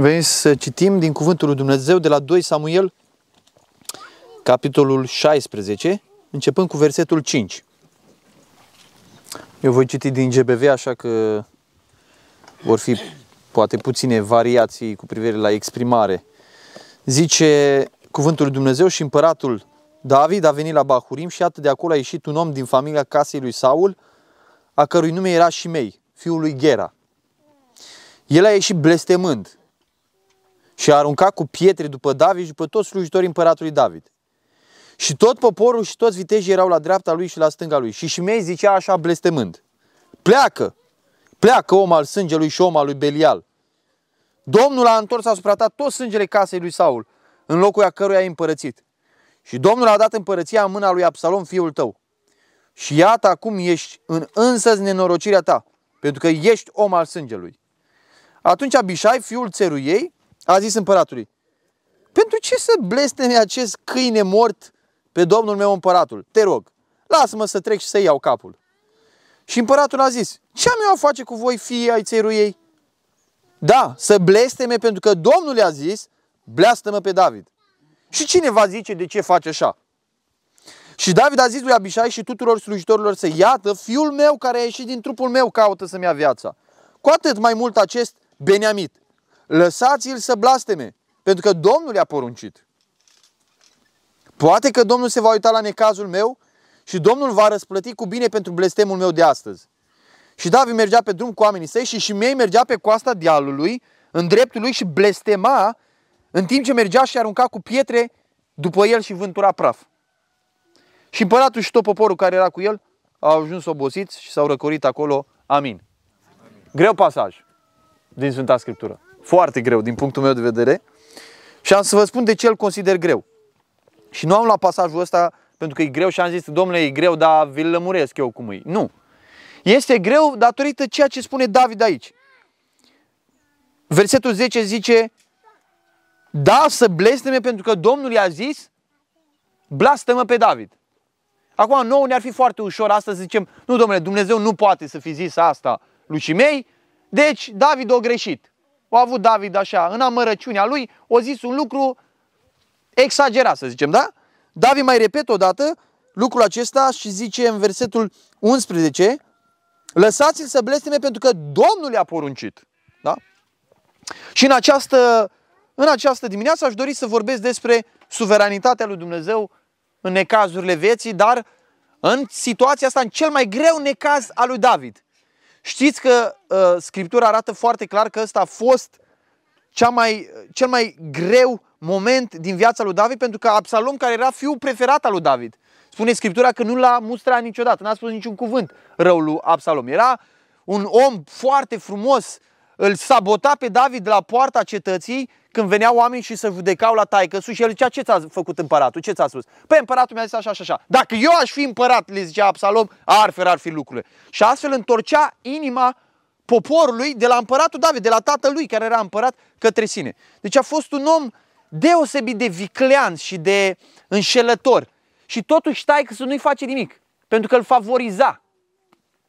Vrem să citim din Cuvântul lui Dumnezeu de la 2 Samuel, capitolul 16, începând cu versetul 5. Eu voi citi din GBV, așa că vor fi poate puține variații cu privire la exprimare. Zice Cuvântul lui Dumnezeu și împăratul David a venit la Bahurim și atât de acolo a ieșit un om din familia casei lui Saul, a cărui nume era Shimei, fiul lui Gera. El a ieșit blestemând și a aruncat cu pietre după David și după toți slujitorii împăratului David. Și tot poporul și toți vitejii erau la dreapta lui și la stânga lui. Și Shimei zicea așa blestemând, pleacă, pleacă om al sângelui și om al lui Belial. Domnul a întors asupra ta tot sângele casei lui Saul, în locul a căruia ai împărățit. Și Domnul a dat împărăția în mâna lui Absalom, fiul tău. Și iată acum ești în însăți nenorocirea ta, pentru că ești om al sângelui. Atunci Abishai, fiul țeruiei, a zis împăratului, pentru ce să blesteme acest câine mort pe domnul meu împăratul? Te rog, lasă-mă să trec și să iau capul. Și împăratul a zis, ce am eu a face cu voi fii ai țeruiei? Da, să blesteme pentru că Domnul i-a zis, bleastă-mă pe David. Și cine va zice de ce face așa? Și David a zis lui Abishai și tuturor slujitorilor să iată, fiul meu care a ieșit din trupul meu caută să-mi ia viața. Cu atât mai mult acest Beniamit. Lăsați-l să blasteme, pentru că Domnul i-a poruncit. Poate că Domnul se va uita la necazul meu și Domnul va răsplăti cu bine pentru blestemul meu de astăzi. Și David mergea pe drum cu oamenii săi și Shimei mergea pe coasta dealului, în dreptul lui și blestema, în timp ce mergea și arunca cu pietre după el și vântura praf. Și împăratul și tot poporul care era cu el au ajuns obosiți și s-au răcorit acolo. Amin. Greu pasaj din Sfânta Scriptură. Foarte greu din punctul meu de vedere. Și am să vă spun de ce îl consider greu. Și nu am la pasajul ăsta pentru că e greu și am zis, domnule, e greu, dar vi-l lămuresc eu cum e. Nu. Este greu datorită ceea ce spune David aici. Versetul 10 zice, da, să blesteme pentru că Domnul i-a zis, blastă-mă pe David. Acum, nouă ne-ar fi foarte ușor astăzi să zicem, nu, domnule, Dumnezeu nu poate să fi zis asta lui Cimei, deci David a greșit. A avut David așa, în amărăciunea lui, o zis un lucru exagerat, să zicem, da? David mai repet odată lucrul acesta și zice în versetul 11, lăsați-l să blesteme pentru că Domnul i-a poruncit. Da? Și în această, în această dimineață aș dori să vorbesc despre suveranitatea lui Dumnezeu în necazurile vieții, dar în situația asta, în cel mai greu necaz al lui David. Știți că uh, Scriptura arată foarte clar că ăsta a fost cea mai, cel mai greu moment din viața lui David, pentru că Absalom, care era fiul preferat al lui David, spune Scriptura că nu l-a mustrat niciodată, n-a spus niciun cuvânt rău lui Absalom. Era un om foarte frumos, îl sabota pe David de la poarta cetății când veneau oameni și să judecau la taică și el zicea, ce ți-a făcut împăratul? Ce ți-a spus? Păi împăratul mi-a zis așa și așa. Dacă eu aș fi împărat, le zicea Absalom, arfer ar fi lucrurile. Și astfel întorcea inima poporului de la împăratul David, de la tatălui care era împărat către sine. Deci a fost un om deosebit de viclean și de înșelător. Și totuși stai că să nu-i face nimic. Pentru că îl favoriza.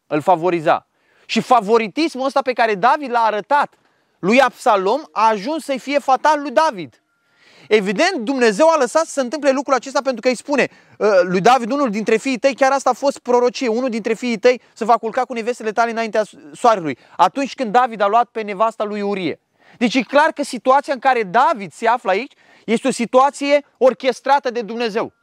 Îl favoriza. Și favoritismul ăsta pe care David l-a arătat lui Absalom a ajuns să-i fie fatal lui David. Evident, Dumnezeu a lăsat să se întâmple lucrul acesta pentru că îi spune ă, lui David, unul dintre fiii tăi, chiar asta a fost prorocie, unul dintre fiii tăi se va culca cu nevestele tale înaintea soarelui. Atunci când David a luat pe nevasta lui Urie. Deci e clar că situația în care David se află aici este o situație orchestrată de Dumnezeu.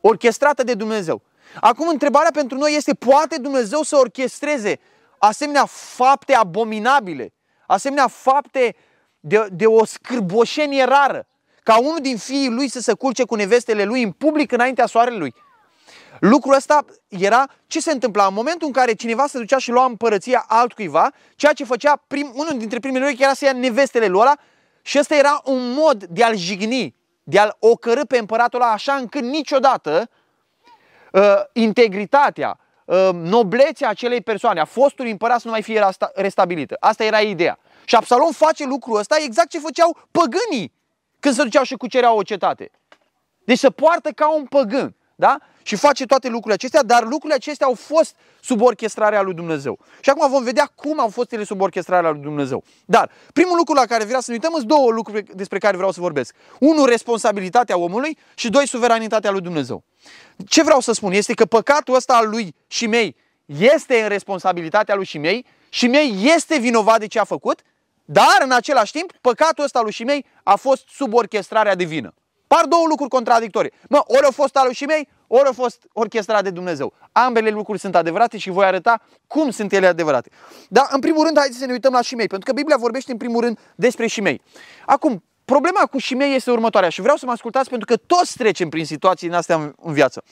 Orchestrată de Dumnezeu. Acum întrebarea pentru noi este, poate Dumnezeu să orchestreze asemenea fapte abominabile, asemenea fapte de, de o scârboșenie rară, ca unul din fiii lui să se culce cu nevestele lui în public înaintea soarelui. Lucrul ăsta era ce se întâmpla în momentul în care cineva se ducea și lua împărăția altcuiva, ceea ce făcea prim, unul dintre primele lui era să ia nevestele lui ăla și ăsta era un mod de a-l jigni, de a-l ocărâ pe împăratul ăla așa încât niciodată uh, integritatea, uh, noblețea acelei persoane, a fostului împărat să nu mai fie restabilită. Asta era ideea. Și Absalom face lucrul ăsta exact ce făceau păgânii când se duceau și cucereau o cetate. Deci se poartă ca un păgân. Da? Și face toate lucrurile acestea, dar lucrurile acestea au fost sub orchestrarea lui Dumnezeu. Și acum vom vedea cum au fost ele sub orchestrarea lui Dumnezeu. Dar primul lucru la care vreau să ne uităm sunt două lucruri despre care vreau să vorbesc. Unul, responsabilitatea omului și doi, suveranitatea lui Dumnezeu. Ce vreau să spun este că păcatul ăsta al lui și mei este în responsabilitatea lui și mei și mei este vinovat de ce a făcut, dar în același timp păcatul ăsta al lui și mei a fost sub orchestrarea divină. Par două lucruri contradictorii. Mă, ori au fost al lui și mei, ori a fost orchestrat de Dumnezeu. Ambele lucruri sunt adevărate și voi arăta cum sunt ele adevărate. Dar, în primul rând, haideți să ne uităm la Shimei, pentru că Biblia vorbește în primul rând despre Shimei. Acum, problema cu Shimei este următoarea și vreau să mă ascultați pentru că toți trecem prin situații din astea în, în viață.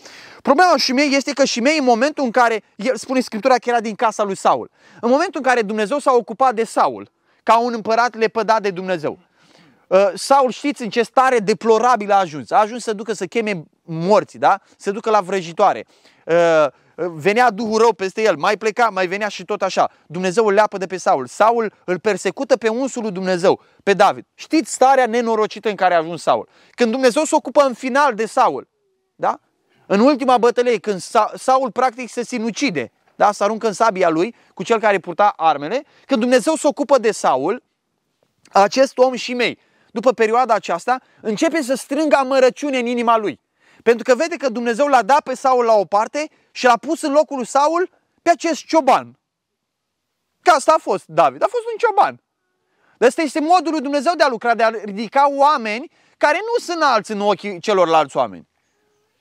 Problema cu Shimei este că Shimei, în momentul în care, el spune Scriptura că era din casa lui Saul, în momentul în care Dumnezeu s-a ocupat de Saul, ca un împărat lepădat de Dumnezeu, Uh, Saul știți în ce stare deplorabilă a ajuns. A ajuns să ducă să cheme morții, da? Să ducă la vrăjitoare. Uh, uh, venea Duhul rău peste el, mai pleca, mai venea și tot așa. Dumnezeu îl leapă de pe Saul. Saul îl persecută pe unsul lui Dumnezeu, pe David. Știți starea nenorocită în care a ajuns Saul. Când Dumnezeu se ocupă în final de Saul, da? În ultima bătălie, când Saul practic se sinucide, da? să aruncă în sabia lui cu cel care purta armele, când Dumnezeu se ocupă de Saul, acest om și mei, după perioada aceasta, începe să strângă amărăciune în inima lui. Pentru că vede că Dumnezeu l-a dat pe Saul la o parte și l-a pus în locul lui Saul pe acest cioban. Că asta a fost David, a fost un cioban. Ăsta este modul lui Dumnezeu de a lucra, de a ridica oameni care nu sunt alți în ochii celorlalți oameni.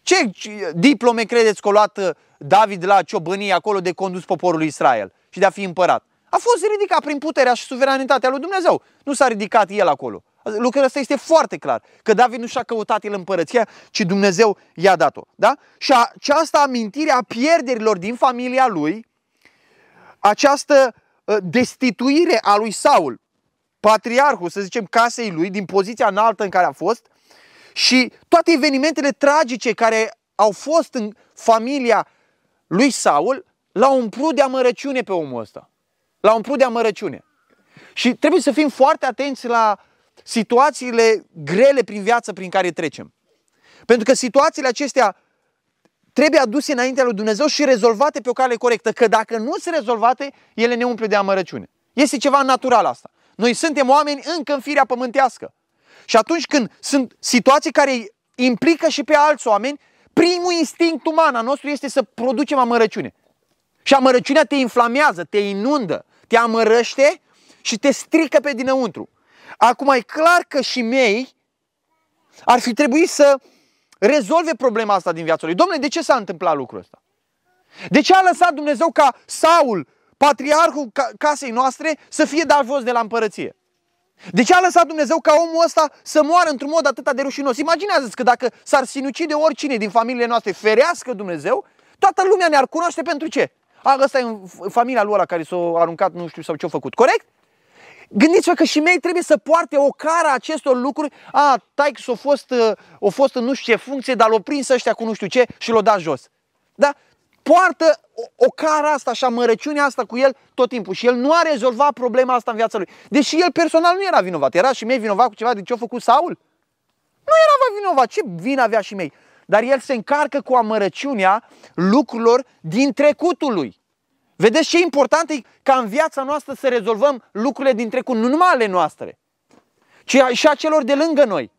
Ce diplome credeți că a luat uh, David la ciobănie acolo de condus poporul Israel și de a fi împărat? A fost ridicat prin puterea și suveranitatea lui Dumnezeu. Nu s-a ridicat el acolo. Lucrul ăsta este foarte clar, că David nu și-a căutat el împărăția, ci Dumnezeu i-a dat-o. Da? Și această amintire a pierderilor din familia lui, această ă, destituire a lui Saul, patriarhul, să zicem, casei lui, din poziția înaltă în care a fost, și toate evenimentele tragice care au fost în familia lui Saul, l-au umplut de amărăciune pe omul ăsta. L-au umplut de amărăciune. Și trebuie să fim foarte atenți la situațiile grele prin viață prin care trecem. Pentru că situațiile acestea trebuie aduse înaintea lui Dumnezeu și rezolvate pe o cale corectă. Că dacă nu sunt rezolvate, ele ne umple de amărăciune. Este ceva natural asta. Noi suntem oameni încă în firea pământească. Și atunci când sunt situații care implică și pe alți oameni, primul instinct uman al nostru este să producem amărăciune. Și amărăciunea te inflamează, te inundă, te amărăște și te strică pe dinăuntru. Acum e clar că și mei ar fi trebuit să rezolve problema asta din viața lui. Domnule, de ce s-a întâmplat lucrul ăsta? De ce a lăsat Dumnezeu ca Saul, patriarhul casei noastre, să fie dat jos de la împărăție? De ce a lăsat Dumnezeu ca omul ăsta să moară într-un mod atât de rușinos? Imaginează-ți că dacă s-ar sinucide oricine din familiile noastre, ferească Dumnezeu, toată lumea ne-ar cunoaște pentru ce? A, ăsta e familia lui ăla care s-a aruncat, nu știu, sau ce-a făcut. Corect? Gândiți-vă că și mei trebuie să poarte o cara acestor lucruri. A, tai că s-a fost, uh, a fost în nu știu ce funcție, dar l-au prins ăștia cu nu știu ce și l-au dat jos. Da? Poartă o, o cara asta și amărăciunea asta cu el tot timpul. Și el nu a rezolvat problema asta în viața lui. Deși el personal nu era vinovat. Era și mei vinovat cu ceva de ce a făcut Saul? Nu era vinovat. Ce vin avea și mei? Dar el se încarcă cu amărăciunea lucrurilor din trecutul lui. Vedeți ce important e ca în viața noastră să rezolvăm lucrurile din trecut, nu numai ale noastre, ci și a celor de lângă noi.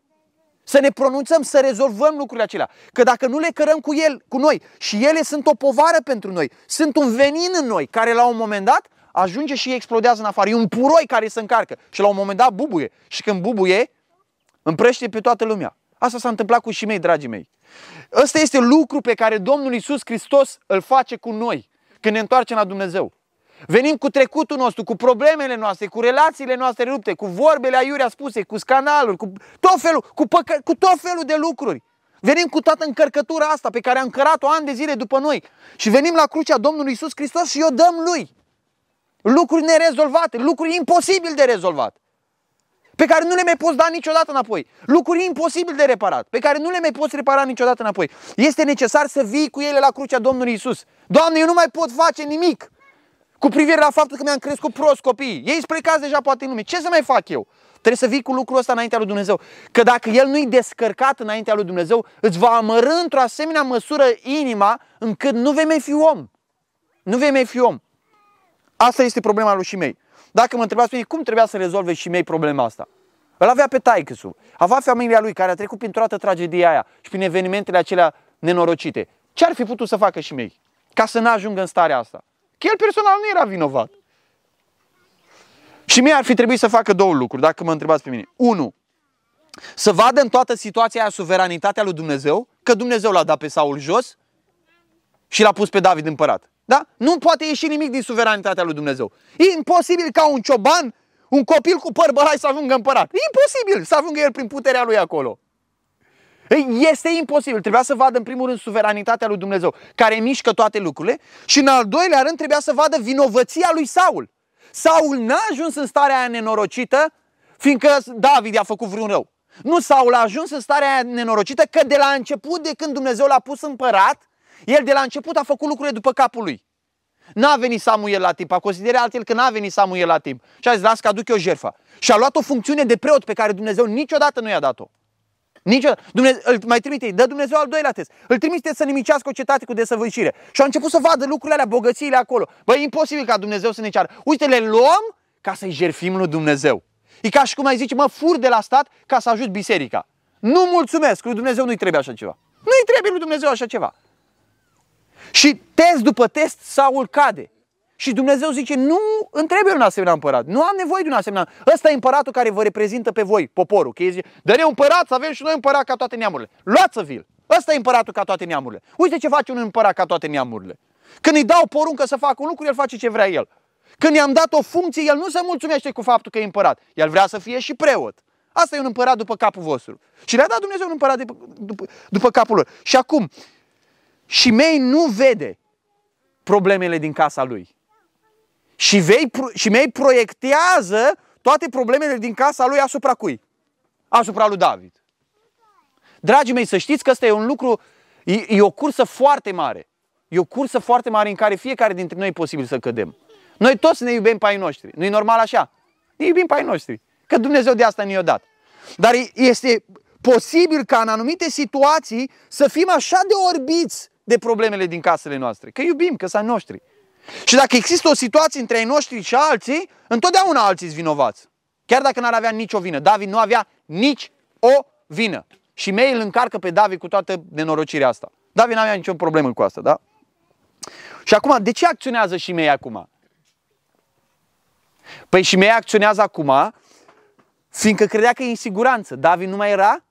Să ne pronunțăm, să rezolvăm lucrurile acelea. Că dacă nu le cărăm cu el, cu noi și ele sunt o povară pentru noi, sunt un venin în noi care la un moment dat ajunge și explodează în afară. E un puroi care se încarcă și la un moment dat bubuie. Și când bubuie, împrește pe toată lumea. Asta s-a întâmplat cu și mei, dragii mei. Ăsta este lucru pe care Domnul Isus Hristos îl face cu noi când ne întoarcem la Dumnezeu. Venim cu trecutul nostru, cu problemele noastre, cu relațiile noastre rupte, cu vorbele aiurea spuse, cu scandaluri, cu tot felul, cu, păcă, cu tot felul de lucruri. Venim cu toată încărcătura asta pe care a încărat-o ani de zile după noi. Și venim la crucea Domnului Isus Hristos și o dăm Lui. Lucruri nerezolvate, lucruri imposibil de rezolvat pe care nu le mai poți da niciodată înapoi. Lucruri imposibil de reparat, pe care nu le mai poți repara niciodată înapoi. Este necesar să vii cu ele la crucea Domnului Isus. Doamne, eu nu mai pot face nimic cu privire la faptul că mi-am crescut prost copiii. Ei plecați deja poate în lume. Ce să mai fac eu? Trebuie să vii cu lucrul ăsta înaintea lui Dumnezeu. Că dacă el nu-i descărcat înaintea lui Dumnezeu, îți va amărâ într-o asemenea măsură inima încât nu vei mai fi om. Nu vei mai fi om. Asta este problema lui Shimei. Dacă mă întrebați pe mine, cum trebuia să rezolve Shimei problema asta? Îl avea pe taicăsul, avea familia lui care a trecut prin toată tragedia aia și prin evenimentele acelea nenorocite. Ce ar fi putut să facă Shimei ca să nu ajungă în starea asta? Că el personal nu era vinovat. Și mie ar fi trebuit să facă două lucruri, dacă mă întrebați pe mine. Unu, să vadă în toată situația aia suveranitatea lui Dumnezeu, că Dumnezeu l-a dat pe Saul jos și l-a pus pe David împărat. Da? Nu poate ieși nimic din suveranitatea lui Dumnezeu. E imposibil ca un cioban, un copil cu păr bălai să ajungă împărat. E imposibil să ajungă el prin puterea lui acolo. Este imposibil. Trebuia să vadă în primul rând suveranitatea lui Dumnezeu, care mișcă toate lucrurile, și în al doilea rând trebuia să vadă vinovăția lui Saul. Saul n-a ajuns în starea aia nenorocită, fiindcă David i-a făcut vreun rău. Nu, Saul a ajuns în starea aia nenorocită că de la început, de când Dumnezeu l-a pus împărat, el de la început a făcut lucrurile după capul lui. N-a venit Samuel la timp, a considerat altfel că n-a venit Samuel la timp. Și a zis, las că aduc eu jertfa. Și a luat o funcțiune de preot pe care Dumnezeu niciodată nu i-a dat-o. Niciodată. Dumnezeu, îl mai trimite, dă Dumnezeu al doilea test. Îl trimite să nimicească o cetate cu desăvârșire. Și a început să vadă lucrurile alea, bogățiile acolo. Băi, e imposibil ca Dumnezeu să ne ceară. Uite, le luăm ca să-i jerfim lui Dumnezeu. E ca și cum ai zice, mă, fur de la stat ca să ajut biserica. Nu mulțumesc, lui Dumnezeu nu-i trebuie așa ceva. Nu-i trebuie lui Dumnezeu așa ceva. Și test după test Saul cade. Și Dumnezeu zice, nu îmi trebuie un asemenea împărat. Nu am nevoie de un asemenea. Ăsta e împăratul care vă reprezintă pe voi, poporul. Că ei zice, dă-ne împărat să avem și noi împărat ca toate neamurile. Luați-vi-l. Ăsta e împăratul ca toate neamurile. Uite ce face un împărat ca toate neamurile. Când îi dau poruncă să facă un lucru, el face ce vrea el. Când i-am dat o funcție, el nu se mulțumește cu faptul că e împărat. El vrea să fie și preot. Asta e un împărat după capul vostru. Și le-a dat Dumnezeu un împărat după, după, după capul lor. Și acum, și mei nu vede problemele din casa lui. Și, vei, și mei proiectează toate problemele din casa lui asupra cui? Asupra lui David. Dragii mei, să știți că ăsta e un lucru, e, e o cursă foarte mare. E o cursă foarte mare în care fiecare dintre noi e posibil să cădem. Noi toți ne iubim pe ai noștri. Nu e normal așa? Ne iubim pe ai noștri. Că Dumnezeu de asta ne-a dat. Dar este posibil ca în anumite situații să fim așa de orbiți de problemele din casele noastre. Că iubim, că sunt noștri. Și dacă există o situație între ai noștri și alții, întotdeauna alții sunt vinovați. Chiar dacă n-ar avea nicio vină. David nu avea nici o vină. Și mei îl încarcă pe David cu toată nenorocirea asta. David n-avea nicio problemă cu asta, da? Și acum, de ce acționează și mei acum? Păi și mei acționează acum fiindcă credea că e în siguranță. David nu mai era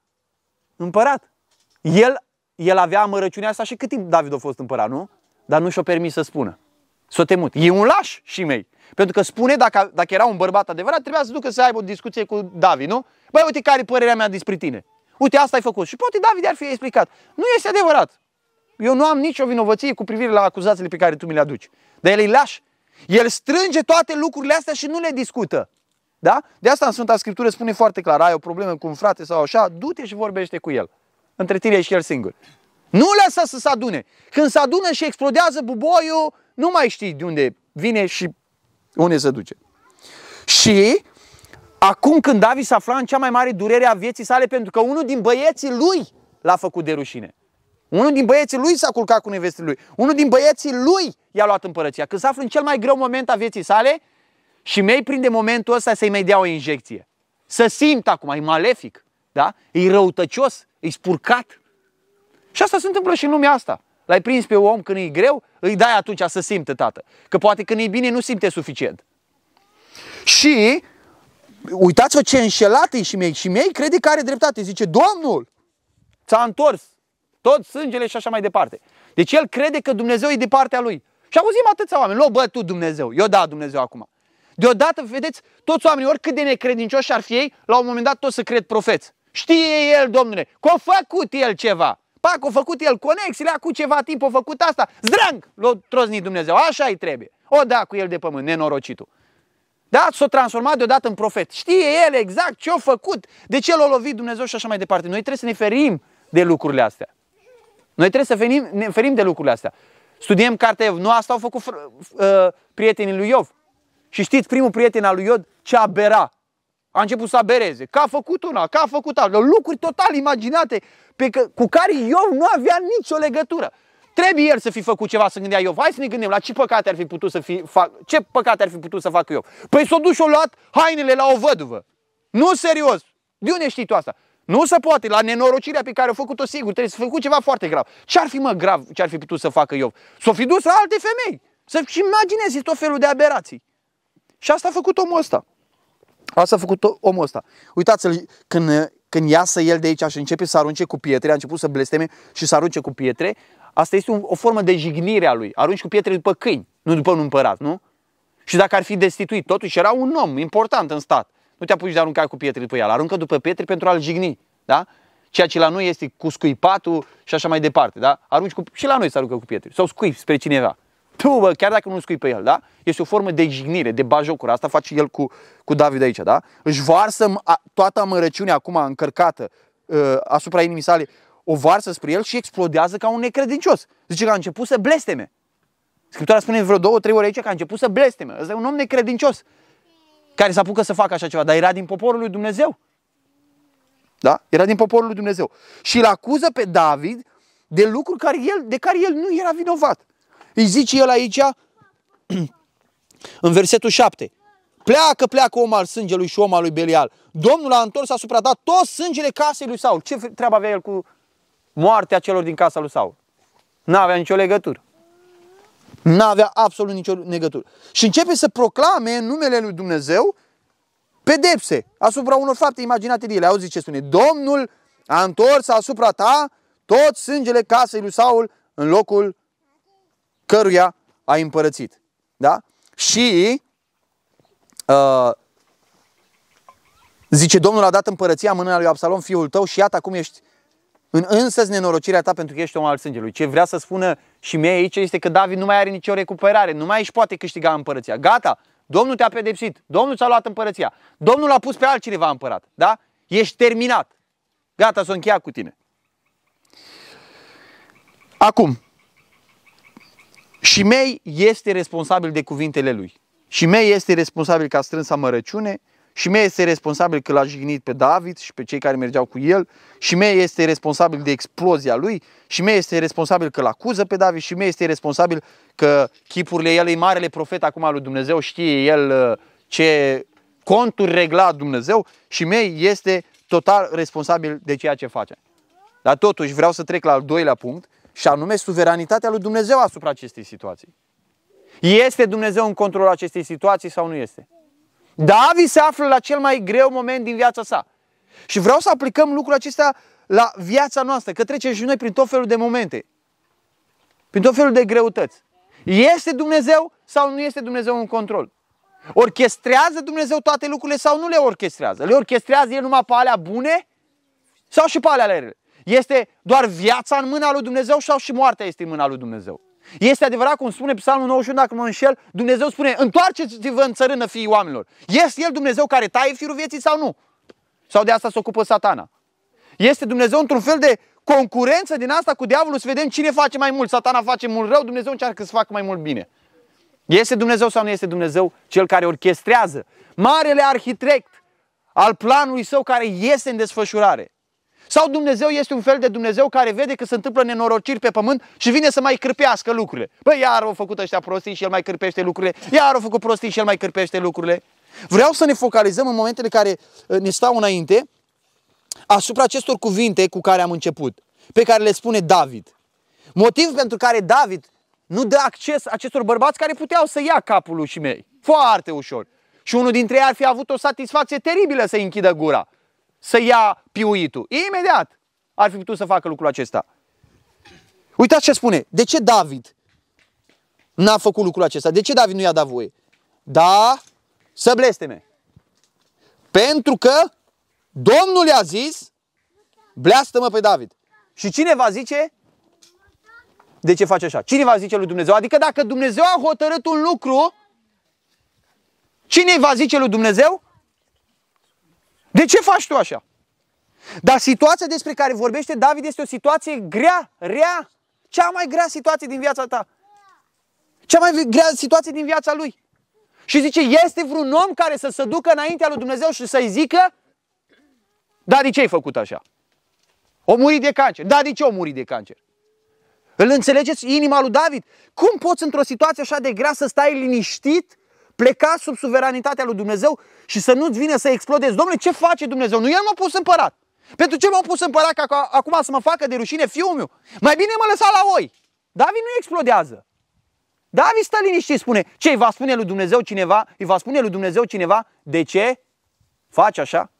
împărat. El, el avea amărăciunea asta și cât timp David a fost împărat, nu? Dar nu și-o permis să spună. S-o temut. E un laș și mei. Pentru că spune, dacă, dacă era un bărbat adevărat, trebuia să ducă să aibă o discuție cu David, nu? Băi, uite care e părerea mea despre tine. Uite, asta ai făcut. Și poate David ar fi explicat. Nu este adevărat. Eu nu am nicio vinovăție cu privire la acuzațiile pe care tu mi le aduci. Dar el e laș. El strânge toate lucrurile astea și nu le discută. Da? De asta în Sfânta Scriptură spune foarte clar, ai o problemă cu un frate sau așa, du-te și vorbește cu el. Între tine și el singur. Nu lăsa să se adune. Când se adună și explodează buboiul, nu mai știi de unde vine și unde se duce. Și acum când David s-a aflat în cea mai mare durere a vieții sale, pentru că unul din băieții lui l-a făcut de rușine. Unul din băieții lui s-a culcat cu nevestele lui. Unul din băieții lui i-a luat împărăția. Când se află în cel mai greu moment a vieții sale și mei prinde momentul ăsta să-i mai dea o injecție. Să simt acum, e malefic, da? e răutăcios, e spurcat. Și asta se întâmplă și în lumea asta. L-ai prins pe om când e greu, îi dai atunci să simte, tată. Că poate când e bine nu simte suficient. Și uitați-vă ce înșelat e și mei. Și mei crede că are dreptate. Zice, Domnul ți-a întors tot sângele și așa mai departe. Deci el crede că Dumnezeu e de partea lui. Și auzim atâția oameni, lu bă, tu Dumnezeu, eu da Dumnezeu acum. Deodată, vedeți, toți oamenii, oricât de necredincioși ar fi ei, la un moment dat toți să cred profeți. Știe el, domnule, că a făcut el ceva. Pac, a făcut el conexiile, cu ceva timp a făcut asta. Zdrang, l-a troznit Dumnezeu. Așa îi trebuie. O da cu el de pământ, nenorocitul. Da, s-a transformat deodată în profet. Știe el exact ce a făcut, de ce l-a lovit Dumnezeu și așa mai departe. Noi trebuie să ne ferim de lucrurile astea. Noi trebuie să ferim, ne ferim de lucrurile astea. Studiem cartea Iov. Nu asta au făcut uh, prietenii lui Iov. Și știți, primul prieten al lui Iov, ce abera. A început să abereze, că a făcut una, că a făcut alta, lucruri total imaginate pe că, cu care Iov nu avea nicio legătură. Trebuie el să fi făcut ceva, să gândea Iov. Hai să ne gândim la ce păcate ar fi putut să fi, fac, ce păcate ar fi putut să facă Iov. Păi s-o dus și-o luat hainele la o văduvă. Nu serios. De unde știi tu asta? Nu se poate, la nenorocirea pe care a făcut-o sigur, trebuie să făcut ceva foarte grav. Ce ar fi mă grav, ce ar fi putut să facă Iov? S-o fi dus la alte femei. Să-și imaginezi tot felul de aberații. Și asta a făcut omul ăsta. Asta a făcut omul ăsta. Uitați-l, când, când iasă el de aici și începe să arunce cu pietre, a început să blesteme și să arunce cu pietre, asta este un, o formă de jignire a lui. Arunci cu pietre după câini, nu după un împărat, nu? Și dacă ar fi destituit, totuși era un om important în stat. Nu te apuci de arunca cu pietre după el, aruncă după pietre pentru a-l jigni, da? Ceea ce la noi este cu scuipatul și așa mai departe, da? Arunci cu... și la noi se aruncă cu pietre. Sau scuip spre cineva. Tu, bă, chiar dacă nu scui pe el, da? Este o formă de jignire, de bajocură. Asta face el cu, cu David aici, da? Își varsă toată amărăciunea acum încărcată uh, asupra inimii sale, o varsă spre el și explodează ca un necredincios. Zice că a început să blesteme. Scriptura spune vreo două, trei ori aici că a început să blesteme. Ăsta e un om necredincios care s-a apucă să facă așa ceva, dar era din poporul lui Dumnezeu. Da? Era din poporul lui Dumnezeu. Și îl acuză pe David de lucruri care el, de care el nu era vinovat. Îi zice el aici, în versetul 7, pleacă, pleacă om al sângelui și om al lui Belial. Domnul a întors asupra ta tot sângele casei lui Saul. Ce treabă avea el cu moartea celor din casa lui Saul? N-avea nicio legătură. N-avea absolut nicio legătură. Și începe să proclame în numele lui Dumnezeu pedepse asupra unor fapte imaginate de ele. Auzi ce spune? Domnul a întors asupra ta tot sângele casei lui Saul în locul căruia a împărățit. Da? Și uh, zice, Domnul a dat împărăția mâna lui Absalom, fiul tău, și iată acum ești în însăți nenorocirea ta pentru că ești om al sângelui. Ce vrea să spună și mie aici este că David nu mai are nicio recuperare, nu mai își poate câștiga împărăția. Gata, Domnul te-a pedepsit, Domnul ți-a luat împărăția, Domnul a pus pe altcineva împărat, da? Ești terminat. Gata, s-a încheiat cu tine. Acum, și mei este responsabil de cuvintele lui. Și mei este responsabil ca strânsa mărăciune, și mei este responsabil că l-a jignit pe David și pe cei care mergeau cu el, și mei este responsabil de explozia lui, și mei este responsabil că l-acuză pe David, și mei este responsabil că chipurile el e marele profet acum al lui Dumnezeu, știe el uh, ce conturi regla Dumnezeu și mei este total responsabil de ceea ce face. Dar totuși vreau să trec la al doilea punct, și anume suveranitatea lui Dumnezeu asupra acestei situații. Este Dumnezeu în controlul acestei situații sau nu este? David se află la cel mai greu moment din viața sa. Și vreau să aplicăm lucrul acesta la viața noastră, că trecem și noi prin tot felul de momente, prin tot felul de greutăți. Este Dumnezeu sau nu este Dumnezeu în control? Orchestrează Dumnezeu toate lucrurile sau nu le orchestrează? Le orchestrează El numai pe alea bune sau și pe alea rele? Este doar viața în mâna lui Dumnezeu sau și moartea este în mâna lui Dumnezeu? Este adevărat, cum spune Psalmul 91, dacă mă înșel, Dumnezeu spune, întoarceți-vă în țărână fiii oamenilor. Este El Dumnezeu care taie firul vieții sau nu? Sau de asta se ocupă satana? Este Dumnezeu într-un fel de concurență din asta cu diavolul să vedem cine face mai mult. Satana face mult rău, Dumnezeu încearcă să facă mai mult bine. Este Dumnezeu sau nu este Dumnezeu cel care orchestrează marele arhitect al planului său care este în desfășurare? Sau Dumnezeu este un fel de Dumnezeu care vede că se întâmplă nenorociri pe pământ și vine să mai cârpească lucrurile. Băi, iar au făcut ăștia prostii și el mai cârpește lucrurile, iar au făcut prostii și el mai cârpește lucrurile. Vreau să ne focalizăm în momentele care uh, ne stau înainte asupra acestor cuvinte cu care am început, pe care le spune David. Motiv pentru care David nu dă acces acestor bărbați care puteau să ia capul lui mei. Foarte ușor. Și unul dintre ei ar fi avut o satisfacție teribilă să închidă gura să ia piuitul. Imediat ar fi putut să facă lucrul acesta. Uitați ce spune. De ce David n-a făcut lucrul acesta? De ce David nu i-a dat voie? Da, să blesteme. Pentru că Domnul i-a zis, bleastă-mă pe David. Și cine va zice, de ce face așa? Cine va zice lui Dumnezeu? Adică dacă Dumnezeu a hotărât un lucru, cine va zice lui Dumnezeu? De ce faci tu așa? Dar situația despre care vorbește David este o situație grea, rea, cea mai grea situație din viața ta. Cea mai grea situație din viața lui. Și zice, este vreun om care să se ducă înaintea lui Dumnezeu și să-i zică, da, de ce ai făcut așa? O muri de cancer. Da, de ce o muri de cancer? Îl înțelegeți inima lui David? Cum poți într-o situație așa de grea să stai liniștit, pleca sub suveranitatea lui Dumnezeu și să nu-ți vină să explodezi? Domnule, ce face Dumnezeu? Nu el m-a pus împărat. Pentru ce m-a pus împărat ca acum să mă facă de rușine fiul meu? Mai bine mă lăsa la oi. David nu explodează. David stă liniștit, spune, ce îi va spune lui Dumnezeu cineva? Îi va spune lui Dumnezeu cineva de ce faci așa?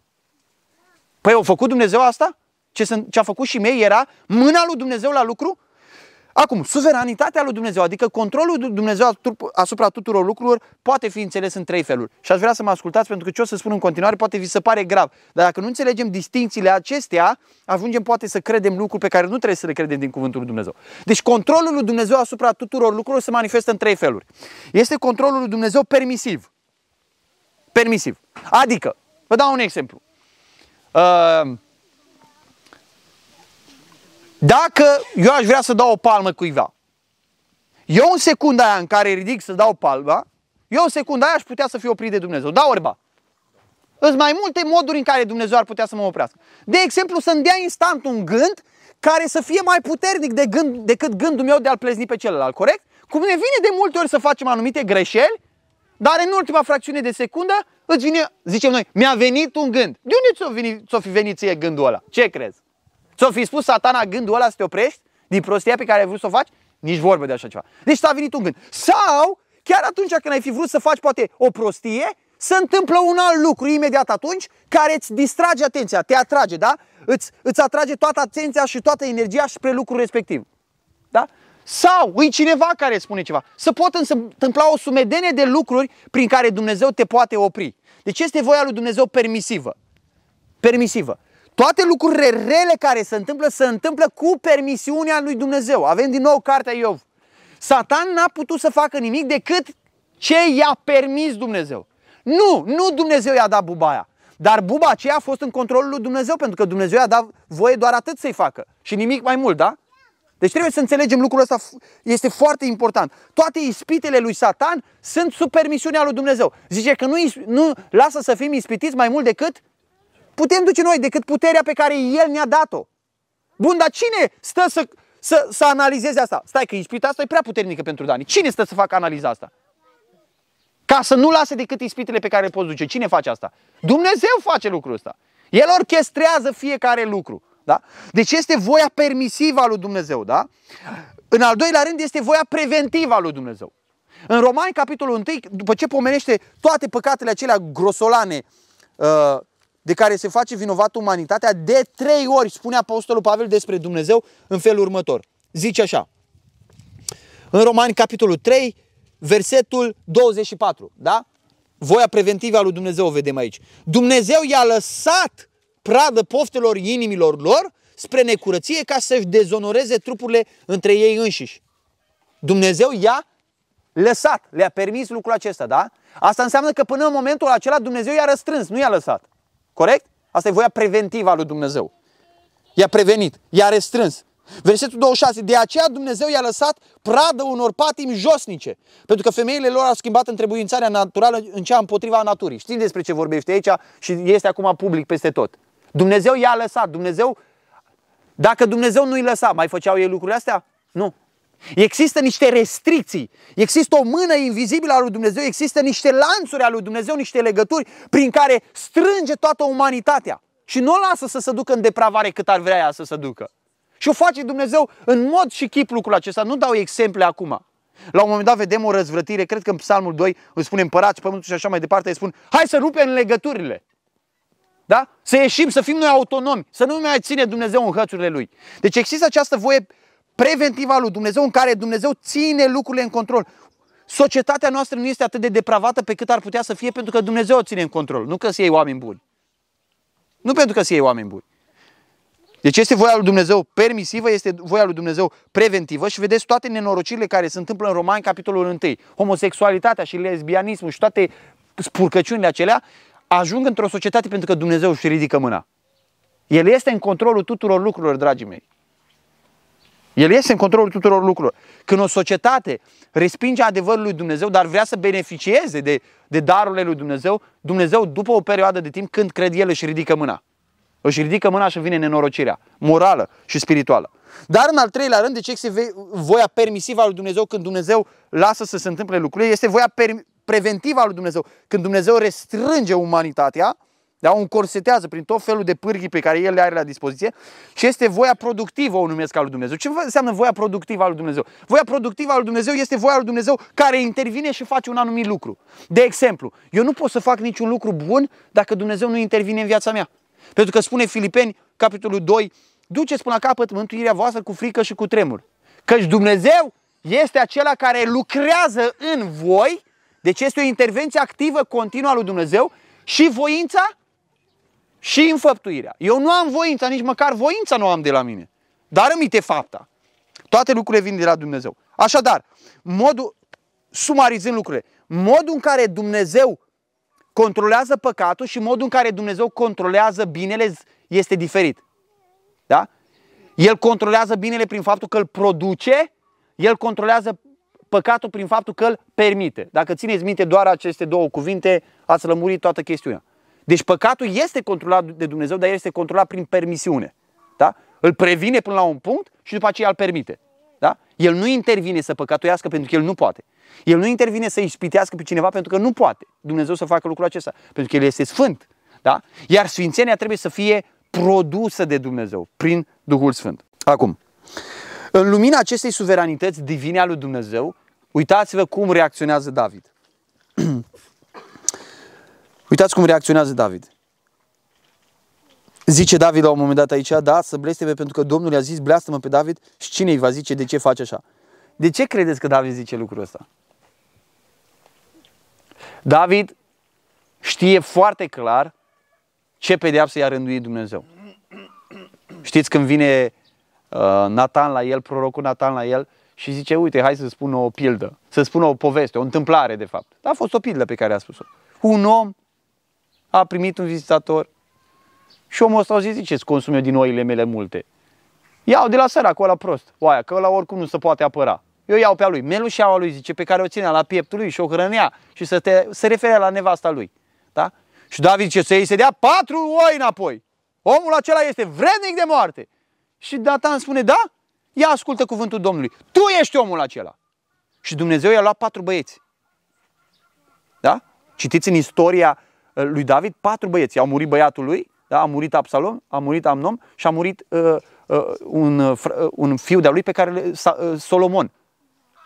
Păi au făcut Dumnezeu asta? Ce, ce a făcut și mei era mâna lui Dumnezeu la lucru? Acum, suveranitatea lui Dumnezeu, adică controlul lui Dumnezeu asupra tuturor lucrurilor, poate fi înțeles în trei feluri. Și aș vrea să mă ascultați pentru că ce o să spun în continuare poate vi se pare grav. Dar dacă nu înțelegem distincțiile acestea, ajungem poate să credem lucruri pe care nu trebuie să le credem din cuvântul lui Dumnezeu. Deci controlul lui Dumnezeu asupra tuturor lucrurilor se manifestă în trei feluri. Este controlul lui Dumnezeu permisiv. Permisiv. Adică, vă dau un exemplu. Uh, dacă eu aș vrea să dau o palmă cuiva, eu în secunda aia în care ridic să dau palma, eu în secunda aia aș putea să fiu oprit de Dumnezeu. Da orba. Sunt mai multe moduri în care Dumnezeu ar putea să mă oprească. De exemplu, să-mi dea instant un gând care să fie mai puternic de gând, decât gândul meu de a-l plezni pe celălalt, corect? Cum ne vine de multe ori să facem anumite greșeli, dar în ultima fracțiune de secundă îți vine, zicem noi, mi-a venit un gând. De unde ți-o, venit, ți-o fi venit ție gândul ăla? Ce crezi? Ți-o fi spus satana gândul ăla să te oprești din prostia pe care ai vrut să o faci? Nici vorbă de așa ceva. Deci ți-a venit un gând. Sau, chiar atunci când ai fi vrut să faci poate o prostie, se întâmplă un alt lucru imediat atunci care îți distrage atenția, te atrage, da? Îți, îți atrage toată atenția și toată energia spre lucrul respectiv. Da? Sau ui cineva care spune ceva. Să pot întâmpla o sumedenie de lucruri prin care Dumnezeu te poate opri. Deci este voia lui Dumnezeu permisivă. Permisivă. Toate lucrurile rele care se întâmplă, se întâmplă cu permisiunea lui Dumnezeu. Avem din nou cartea Iov. Satan n-a putut să facă nimic decât ce i-a permis Dumnezeu. Nu, nu Dumnezeu i-a dat buba aia. Dar buba aceea a fost în controlul lui Dumnezeu, pentru că Dumnezeu i-a dat voie doar atât să-i facă. Și nimic mai mult, da? Deci trebuie să înțelegem lucrul ăsta, este foarte important. Toate ispitele lui Satan sunt sub permisiunea lui Dumnezeu. Zice că nu, nu lasă să fim ispitiți mai mult decât putem duce noi decât puterea pe care El ne-a dat-o. Bun, dar cine stă să, să, să analizeze asta? Stai că ispita asta e prea puternică pentru Dani. Cine stă să facă analiza asta? Ca să nu lase decât ispitele pe care le poți duce. Cine face asta? Dumnezeu face lucrul ăsta. El orchestrează fiecare lucru. Da? Deci este voia permisivă a lui Dumnezeu. Da? În al doilea rând este voia preventivă a lui Dumnezeu. În Romani, capitolul 1, după ce pomenește toate păcatele acelea grosolane uh, de care se face vinovat umanitatea, de trei ori spune Apostolul Pavel despre Dumnezeu în felul următor. Zice așa, în Romani, capitolul 3, versetul 24, da? Voia preventivă a lui Dumnezeu o vedem aici. Dumnezeu i-a lăsat pradă poftelor inimilor lor spre necurăție ca să-și dezonoreze trupurile între ei înșiși. Dumnezeu i-a lăsat, le-a permis lucrul acesta, da? Asta înseamnă că până în momentul acela Dumnezeu i-a răstrâns, nu i-a lăsat. Corect? Asta e voia preventivă a lui Dumnezeu. I-a prevenit, i-a restrâns. Versetul 26. De aceea Dumnezeu i-a lăsat pradă unor patimi josnice. Pentru că femeile lor au schimbat întrebuințarea naturală în cea împotriva naturii. Știți despre ce vorbește aici și este acum public peste tot. Dumnezeu i-a lăsat. Dumnezeu, dacă Dumnezeu nu-i lăsa, mai făceau ei lucrurile astea? Nu. Există niște restricții, există o mână invizibilă a lui Dumnezeu, există niște lanțuri ale lui Dumnezeu, niște legături prin care strânge toată umanitatea și nu o lasă să se ducă în depravare cât ar vrea ea să se ducă. Și o face Dumnezeu în mod și chip lucrul acesta. Nu dau exemple acum. La un moment dat vedem o răzvrătire, cred că în Psalmul 2 îți spune împărați pământul și așa mai departe, îi spun hai să rupem legăturile. Da? Să ieșim, să fim noi autonomi, să nu mai ține Dumnezeu în hățurile Lui. Deci există această voie preventivă a lui Dumnezeu în care Dumnezeu ține lucrurile în control. Societatea noastră nu este atât de depravată pe cât ar putea să fie pentru că Dumnezeu o ține în control, nu că să iei oameni buni. Nu pentru că să iei oameni buni. Deci este voia lui Dumnezeu permisivă, este voia lui Dumnezeu preventivă și vedeți toate nenorocirile care se întâmplă în Romani, capitolul 1. Homosexualitatea și lesbianismul și toate spurcăciunile acelea ajung într-o societate pentru că Dumnezeu își ridică mâna. El este în controlul tuturor lucrurilor, dragii mei. El este în controlul tuturor lucrurilor. Când o societate respinge adevărul lui Dumnezeu, dar vrea să beneficieze de, de darurile lui Dumnezeu, Dumnezeu, după o perioadă de timp, când cred el, își ridică mâna. Își ridică mâna și vine nenorocirea morală și spirituală. Dar în al treilea rând, de ce este voia permisivă a lui Dumnezeu când Dumnezeu lasă să se întâmple lucrurile? Este voia preventivă a lui Dumnezeu. Când Dumnezeu restrânge umanitatea, da? O încorsetează prin tot felul de pârghii pe care El le are la dispoziție și este voia productivă, o numesc al lui Dumnezeu. Ce înseamnă voia productivă al lui Dumnezeu? Voia productivă al lui Dumnezeu este voia lui Dumnezeu care intervine și face un anumit lucru. De exemplu, eu nu pot să fac niciun lucru bun dacă Dumnezeu nu intervine în viața mea. Pentru că spune Filipeni, capitolul 2, duceți până la capăt mântuirea voastră cu frică și cu tremur. Căci Dumnezeu este acela care lucrează în voi, deci este o intervenție activă continuă a lui Dumnezeu și voința și înfăptuirea. Eu nu am voința, nici măcar voința nu am de la mine. Dar îmi fapta. Toate lucrurile vin de la Dumnezeu. Așadar, modul, sumarizând lucrurile, modul în care Dumnezeu controlează păcatul și modul în care Dumnezeu controlează binele este diferit. Da? El controlează binele prin faptul că îl produce, el controlează păcatul prin faptul că îl permite. Dacă țineți minte doar aceste două cuvinte, ați lămurit toată chestiunea. Deci păcatul este controlat de Dumnezeu, dar el este controlat prin permisiune. Da? Îl previne până la un punct și după aceea îl permite. Da? El nu intervine să păcătuiască pentru că el nu poate. El nu intervine să ispitească pe cineva pentru că nu poate Dumnezeu să facă lucrul acesta. Pentru că El este sfânt. Da? Iar sfințenia trebuie să fie produsă de Dumnezeu prin Duhul Sfânt. Acum, în lumina acestei suveranități divine a lui Dumnezeu, uitați-vă cum reacționează David. Uitați cum reacționează David. Zice David la un moment dat aici, da, să blesteme pentru că Domnul i-a zis, bleastă-mă pe David și cine îi va zice de ce face așa? De ce credeți că David zice lucrul ăsta? David știe foarte clar ce pedeapsă i-a rânduit Dumnezeu. Știți când vine uh, Nathan la el, prorocul Nathan la el și zice, uite, hai să spun o pildă, să spun o poveste, o întâmplare de fapt. A fost o pildă pe care a spus-o. Un om a primit un vizitator și omul ăsta a zis, zice, consum eu din oile mele multe. Iau de la săracul ăla prost, oaia, că ăla oricum nu se poate apăra. Eu iau pe a lui, melușeaua lui, zice, pe care o ținea la pieptul lui și o hrănea și să te, se referea la nevasta lui. Da? Și David zice, să-i se dea patru oi înapoi. Omul acela este vrednic de moarte. Și Datan spune, da? Ia ascultă cuvântul Domnului. Tu ești omul acela. Și Dumnezeu i-a luat patru băieți. Da? Citiți în istoria uh, lui David, patru băieți. Au murit băiatul lui, da? a murit Absalom, a murit Amnom și a murit uh, uh, un, uh, un fiu de-a lui pe care uh, Solomon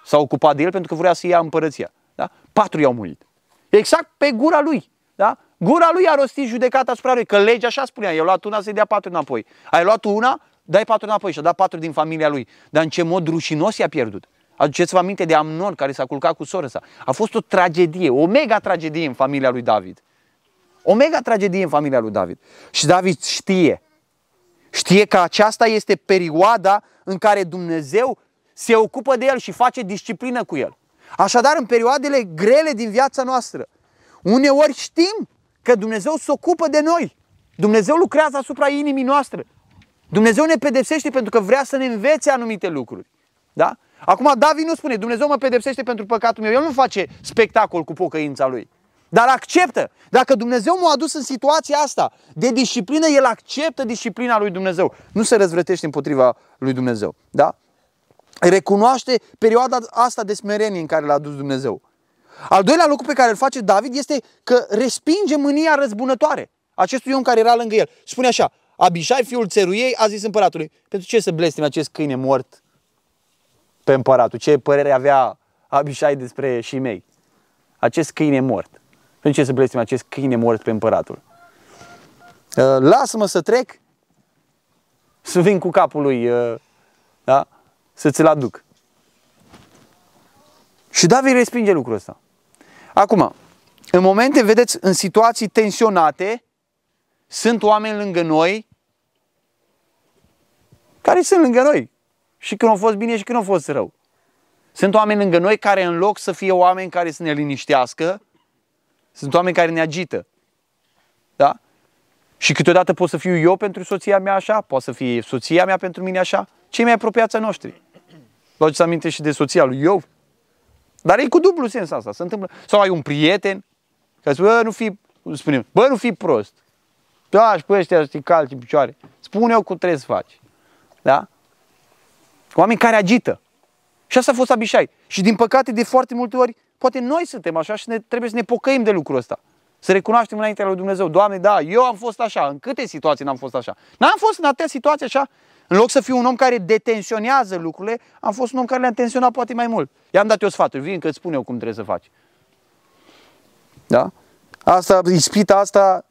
s-a ocupat de el pentru că vrea să ia împărăția. Da? Patru i-au murit. Exact pe gura lui. Da? Gura lui a rostit judecata asupra lui, că legea așa spunea, i-a luat una să-i dea patru înapoi. Ai luat una, dai patru înapoi și a dat patru din familia lui. Dar în ce mod rușinos i-a pierdut? Aduceți-vă aminte de Amnon care s-a culcat cu sora sa. A fost o tragedie, o mega tragedie în familia lui David. O mega tragedie în familia lui David. Și David știe, știe că aceasta este perioada în care Dumnezeu se ocupă de el și face disciplină cu el. Așadar, în perioadele grele din viața noastră, uneori știm că Dumnezeu se ocupă de noi. Dumnezeu lucrează asupra inimii noastre. Dumnezeu ne pedepsește pentru că vrea să ne învețe anumite lucruri. Da? Acum David nu spune, Dumnezeu mă pedepsește pentru păcatul meu. El nu face spectacol cu pocăința lui. Dar acceptă. Dacă Dumnezeu m-a adus în situația asta de disciplină, El acceptă disciplina lui Dumnezeu. Nu se răzvrătește împotriva lui Dumnezeu. Da? recunoaște perioada asta de smerenie în care l-a dus Dumnezeu. Al doilea lucru pe care îl face David este că respinge mânia răzbunătoare acestui om care era lângă el. Spune așa, Abishai, fiul țeruiei, a zis împăratului, pentru ce să blestime acest câine mort pe împăratul? Ce părere avea Abishai despre mei? Acest câine mort. Pentru ce să blestime acest câine mort pe împăratul? Uh, lasă-mă să trec, să vin cu capul lui, uh, da? să ți-l aduc. Și David respinge lucrul ăsta. Acum, în momente, vedeți, în situații tensionate, sunt oameni lângă noi care sunt lângă noi. Și când au fost bine și când au fost rău. Sunt oameni lângă noi care în loc să fie oameni care să ne liniștească, sunt oameni care ne agită. Da? Și câteodată pot să fiu eu pentru soția mea așa, poate să fie soția mea pentru mine așa, cei mai apropiați noștri. Luați aminte și de soția lui Iov. Dar e cu dublu sens asta. Se întâmplă. Sau ai un prieten care spune, bă, nu fi, spunem, bă, nu fi prost. Da, și pe ăștia să calci în picioare. Spune eu cum trebuie să faci. Da? Oameni care agită. Și asta a fost Abishai. Și din păcate, de foarte multe ori, poate noi suntem așa și ne, trebuie să ne pocăim de lucrul ăsta. Să recunoaștem înaintea lui Dumnezeu. Doamne, da, eu am fost așa. În câte situații n-am fost așa? N-am fost în atâtea situații așa. În loc să fiu un om care detensionează lucrurile, am fost un om care le-a tensionat poate mai mult. I-am dat eu sfaturi, vin că îți spun eu cum trebuie să faci. Da? Asta, ispita asta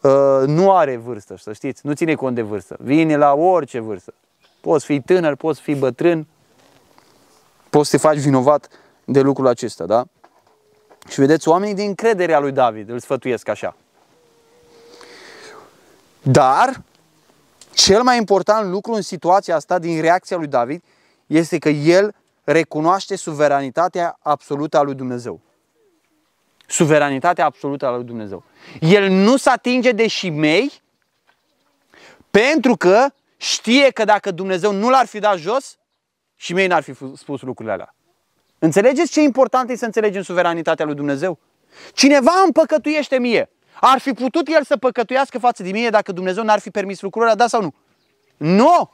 uh, nu are vârstă, să știți, nu ține cont de vârstă. Vine la orice vârstă. Poți fi tânăr, poți fi bătrân, poți să te faci vinovat de lucrul acesta, da? Și vedeți, oamenii din încrederea lui David îl sfătuiesc așa. Dar, cel mai important lucru în situația asta, din reacția lui David, este că el recunoaște suveranitatea absolută a lui Dumnezeu. Suveranitatea absolută a lui Dumnezeu. El nu se atinge de șimei pentru că știe că dacă Dumnezeu nu l-ar fi dat jos, și mei n-ar fi spus lucrurile alea. Înțelegeți ce important e să înțelegem suveranitatea lui Dumnezeu? Cineva îmi păcătuiește mie. Ar fi putut el să păcătuiască față de mine dacă Dumnezeu n-ar fi permis lucrurile da sau nu? Nu!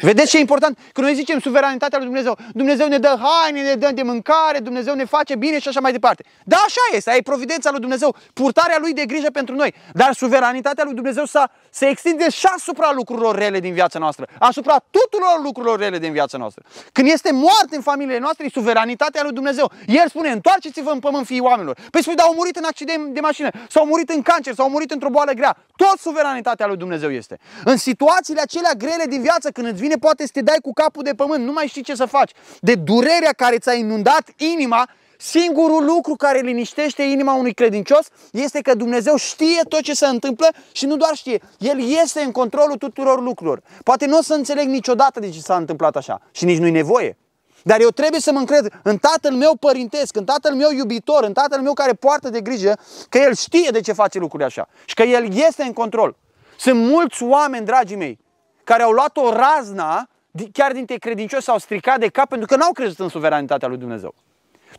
Vedeți ce e important? Când noi zicem suveranitatea lui Dumnezeu, Dumnezeu ne dă haine, ne dă de mâncare, Dumnezeu ne face bine și așa mai departe. Da, așa este, ai providența lui Dumnezeu, purtarea lui de grijă pentru noi. Dar suveranitatea lui Dumnezeu să se extinde și asupra lucrurilor rele din viața noastră, asupra tuturor lucrurilor rele din viața noastră. Când este moarte în familiile noastre, e suveranitatea lui Dumnezeu. El spune, întoarceți-vă în pământ fiii oamenilor. Păi spui, dar au murit în accident de mașină, sau au murit în cancer, sau au murit într-o boală grea. Tot suveranitatea lui Dumnezeu este. În situațiile acelea grele din viață, când îți vine poate să te dai cu capul de pământ, nu mai știi ce să faci. De durerea care ți-a inundat inima, singurul lucru care liniștește inima unui credincios este că Dumnezeu știe tot ce se întâmplă și nu doar știe, El este în controlul tuturor lucrurilor. Poate nu o să înțeleg niciodată de ce s-a întâmplat așa și nici nu-i nevoie. Dar eu trebuie să mă încred în tatăl meu părintesc, în tatăl meu iubitor, în tatăl meu care poartă de grijă, că el știe de ce face lucrurile așa și că el este în control. Sunt mulți oameni, dragii mei, care au luat o razna, chiar dintre credincioși s-au stricat de cap pentru că n-au crezut în suveranitatea lui Dumnezeu.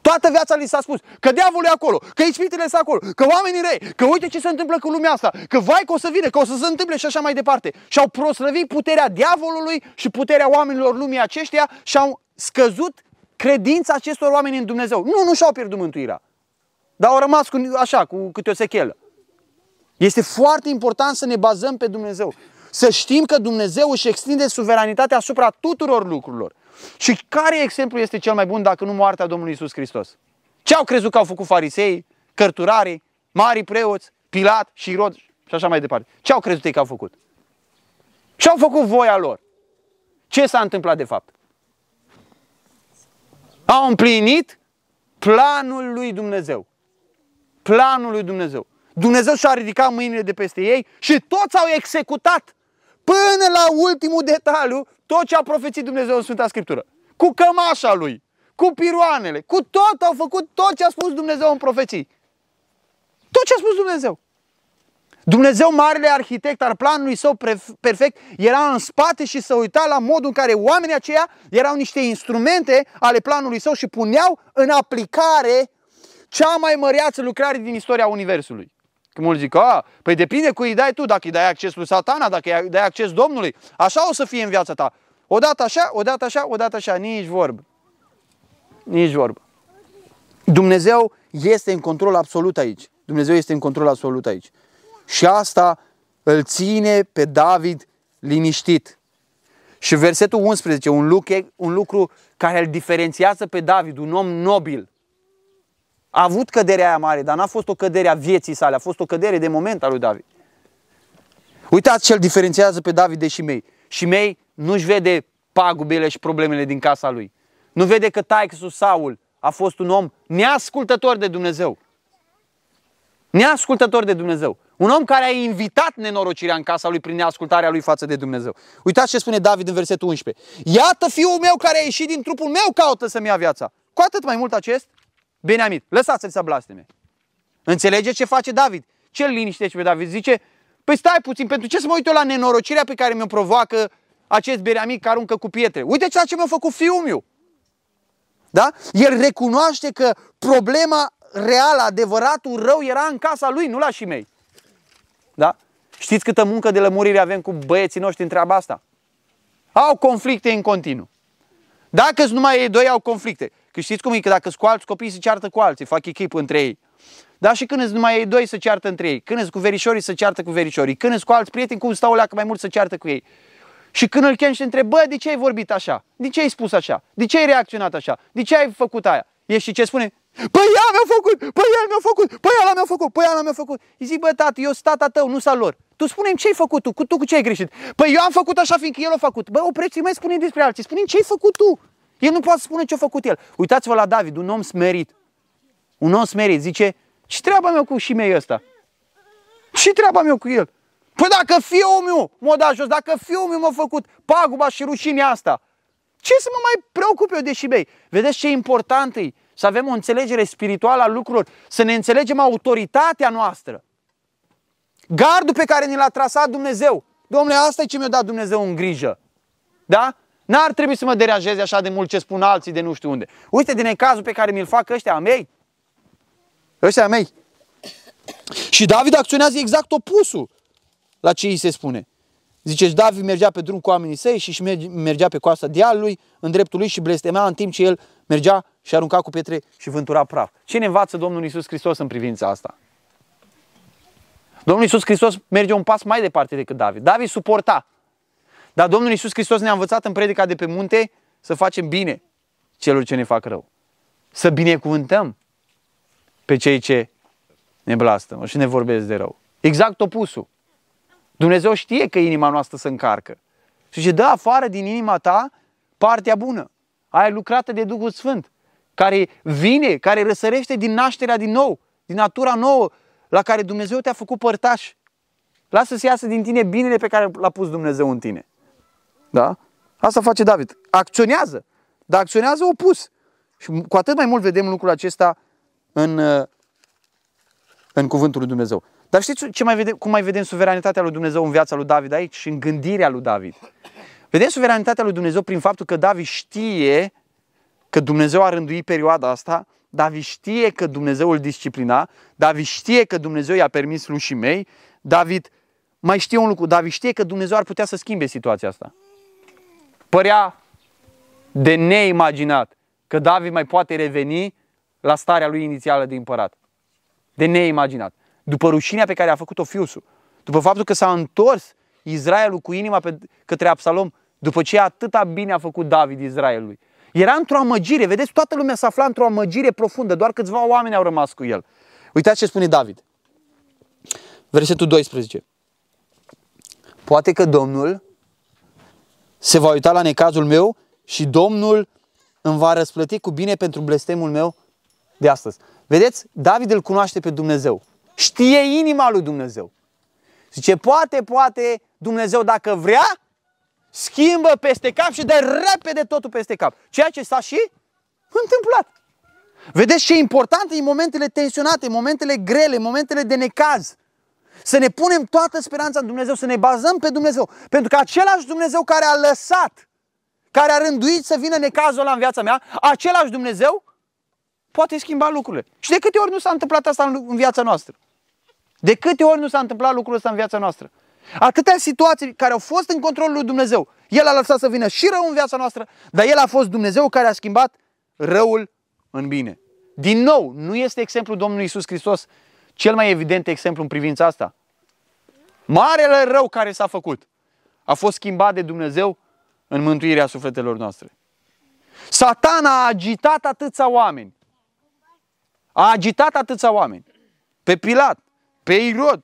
Toată viața li s-a spus că diavolul e acolo, că ispitele sunt acolo, că oamenii rei, că uite ce se întâmplă cu lumea asta, că vai că o să vină, că o să se întâmple și așa mai departe. Și au proslăvit puterea diavolului și puterea oamenilor lumii aceștia și au scăzut credința acestor oameni în Dumnezeu. Nu, nu și-au pierdut mântuirea. Dar au rămas cu, așa, cu câte o sechelă. Este foarte important să ne bazăm pe Dumnezeu. Să știm că Dumnezeu își extinde suveranitatea asupra tuturor lucrurilor. Și care exemplu este cel mai bun dacă nu moartea Domnului Isus Hristos? Ce au crezut că au făcut farisei, cărturarii, mari preoți, Pilat și Rod și așa mai departe? Ce au crezut ei că au făcut? Și au făcut voia lor. Ce s-a întâmplat de fapt? Au împlinit planul lui Dumnezeu. Planul lui Dumnezeu. Dumnezeu și-a ridicat mâinile de peste ei și toți au executat până la ultimul detaliu tot ce a profețit Dumnezeu în Sfânta Scriptură. Cu cămașa lui, cu piroanele, cu tot au făcut tot ce a spus Dumnezeu în profeții. Tot ce a spus Dumnezeu. Dumnezeu, marele arhitect al planului său perfect, era în spate și să uita la modul în care oamenii aceia erau niște instrumente ale planului său și puneau în aplicare cea mai măreață lucrare din istoria Universului. Că mulți zic, a, păi depinde cu îi dai tu, dacă îi dai acces lui satana, dacă îi dai acces Domnului, așa o să fie în viața ta. Odată așa, odată așa, odată așa, nici vorbă. Nici vorbă. Dumnezeu este în control absolut aici. Dumnezeu este în control absolut aici. Și asta îl ține pe David liniștit. Și versetul 11, un lucru, un lucru care îl diferențiază pe David, un om nobil. A avut căderea aia mare, dar n-a fost o cădere a vieții sale, a fost o cădere de moment a lui David. Uitați ce îl diferențiază pe David de Shimei. Shimei nu-și vede pagubele și problemele din casa lui. Nu vede că taică Saul a fost un om neascultător de Dumnezeu. Neascultător de Dumnezeu. Un om care a invitat nenorocirea în casa lui prin neascultarea lui față de Dumnezeu. Uitați ce spune David în versetul 11. Iată fiul meu care a ieșit din trupul meu caută să-mi ia viața. Cu atât mai mult acest Beniamit, lăsați-l să blasteme. Înțelegeți ce face David? Ce liniștește pe David? Zice, păi stai puțin, pentru ce să mă uit eu la nenorocirea pe care mi-o provoacă acest bereamic care aruncă cu pietre? Uite ceea ce mi-a făcut fiul meu. Da? El recunoaște că problema reală, adevăratul rău era în casa lui, nu la și mei. Da? Știți câtă muncă de lămurire avem cu băieții noștri în treaba asta? Au conflicte în continuu. Dacă numai ei doi au conflicte, că știți cum e, că dacă cu alți copii se ceartă cu alții, fac echipă între ei. Da, și când îți numai ei doi să ceartă între ei, când îți cu verișorii să ceartă cu verișorii, când îți cu alți prieteni, cum stau leacă mai mult să ceartă cu ei. Și când îl chem și întreb, bă, de ce ai vorbit așa? De ce ai spus așa? De ce ai reacționat așa? De ce ai făcut aia? E și ce spune? Păi ea mi-a făcut, păi ea mi-a făcut, păi ea mi-a făcut, păi ea mi-a făcut. Îi zic, bă, tată, eu sunt tata tău, nu sa lor. Tu spune ce ai făcut tu, cu tu cu ce ai greșit? Păi eu am făcut așa fiindcă el a făcut. Bă, opreți mai spune despre alții, spune ce ai făcut tu. El nu poate spune ce a făcut el. Uitați-vă la David, un om smerit. Un om smerit, zice, ce treaba mea cu și mei ăsta? Ce treaba mea cu el? Păi dacă fiul meu m-a dat jos, dacă fiul meu m-a făcut paguba și rușinea asta, ce să mă mai preocup eu de și mei? Vedeți ce important e să avem o înțelegere spirituală a lucrurilor, să ne înțelegem autoritatea noastră. Gardul pe care ni l-a trasat Dumnezeu. Domnule, asta e ce mi-a dat Dumnezeu în grijă. Da? N-ar trebui să mă deranjeze așa de mult ce spun alții de nu știu unde. Uite din cazul pe care mi-l fac ăștia mei. Ăștia mei. Și David acționează exact opusul la ce îi se spune. Zice, David mergea pe drum cu oamenii săi și mergea pe coasta dealului, în dreptul lui și blestemea în timp ce el mergea și arunca cu pietre și vântura praf. Ce ne învață Domnul Isus Hristos în privința asta? Domnul Isus Hristos merge un pas mai departe decât David. David suporta. Dar Domnul Isus Hristos ne-a învățat în predica de pe munte să facem bine celor ce ne fac rău. Să binecuvântăm pe cei ce ne blastă și ne vorbesc de rău. Exact opusul. Dumnezeu știe că inima noastră se încarcă. Și zice, dă afară din inima ta partea bună, aia lucrată de Duhul Sfânt, care vine, care răsărește din nașterea din nou, din natura nouă, la care Dumnezeu te-a făcut părtaș. Lasă să iasă din tine binele pe care l-a pus Dumnezeu în tine. Da? Asta face David. Acționează, dar acționează opus. Și cu atât mai mult vedem lucrul acesta în, în cuvântul lui Dumnezeu. Dar știți ce mai vedem, cum mai vedem suveranitatea lui Dumnezeu în viața lui David aici și în gândirea lui David? Vedem suveranitatea lui Dumnezeu prin faptul că David știe că Dumnezeu a rânduit perioada asta, David știe că Dumnezeu îl disciplina, David știe că Dumnezeu i-a permis lușii mei, David mai știe un lucru, David știe că Dumnezeu ar putea să schimbe situația asta. Părea de neimaginat că David mai poate reveni la starea lui inițială de împărat. De neimaginat după rușinea pe care a făcut-o fiusul, după faptul că s-a întors Israelul cu inima pe, către Absalom, după ce atâta bine a făcut David Israelului. Era într-o amăgire, vedeți, toată lumea se afla într-o amăgire profundă, doar câțiva oameni au rămas cu el. Uitați ce spune David. Versetul 12. Poate că Domnul se va uita la necazul meu și Domnul îmi va răsplăti cu bine pentru blestemul meu de astăzi. Vedeți, David îl cunoaște pe Dumnezeu. Știe inima lui Dumnezeu. Zice, poate, poate Dumnezeu dacă vrea, schimbă peste cap și dă repede totul peste cap. Ceea ce s-a și întâmplat. Vedeți ce important e în momentele tensionate, în momentele grele, în momentele de necaz. Să ne punem toată speranța în Dumnezeu, să ne bazăm pe Dumnezeu. Pentru că același Dumnezeu care a lăsat, care a rânduit să vină necazul ăla în viața mea, același Dumnezeu poate schimba lucrurile. Și de câte ori nu s-a întâmplat asta în viața noastră? De câte ori nu s-a întâmplat lucrul ăsta în viața noastră? Atâtea situații care au fost în controlul lui Dumnezeu. El a lăsat să vină și rău în viața noastră, dar El a fost Dumnezeu care a schimbat răul în bine. Din nou, nu este exemplul Domnului Isus Hristos cel mai evident exemplu în privința asta. Marele rău care s-a făcut a fost schimbat de Dumnezeu în mântuirea sufletelor noastre. Satana a agitat atâția oameni. A agitat atâția oameni. Pe Pilat, pe Irod,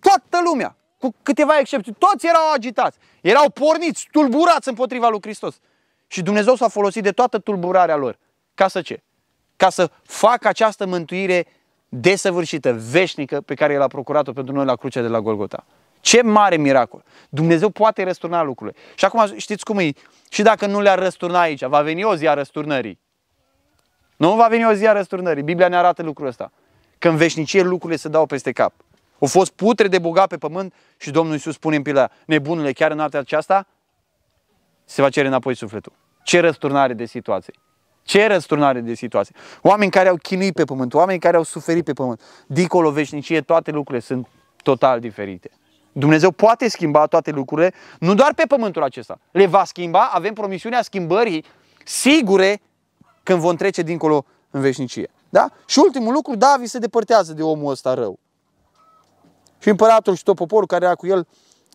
toată lumea, cu câteva excepții, toți erau agitați, erau porniți, tulburați împotriva lui Hristos. Și Dumnezeu s-a folosit de toată tulburarea lor. Ca să ce? Ca să facă această mântuire desăvârșită, veșnică, pe care El a procurat-o pentru noi la crucea de la Golgota. Ce mare miracol! Dumnezeu poate răsturna lucrurile. Și acum știți cum e? Și dacă nu le-ar răsturna aici, va veni o zi a răsturnării. Nu va veni o zi a răsturnării. Biblia ne arată lucrul ăsta. Că în veșnicie lucrurile se dau peste cap. Au fost putre de bogat pe pământ și Domnul Iisus spune în pila nebunule, chiar în noaptea aceasta se va cere înapoi sufletul. Ce răsturnare de situație. Ce răsturnare de situație. Oameni care au chinuit pe pământ, oameni care au suferit pe pământ, dincolo veșnicie, toate lucrurile sunt total diferite. Dumnezeu poate schimba toate lucrurile, nu doar pe pământul acesta. Le va schimba, avem promisiunea schimbării sigure când vom trece dincolo în veșnicie. Da? Și ultimul lucru, David se depărtează de omul ăsta rău. Și împăratul și tot poporul care era cu el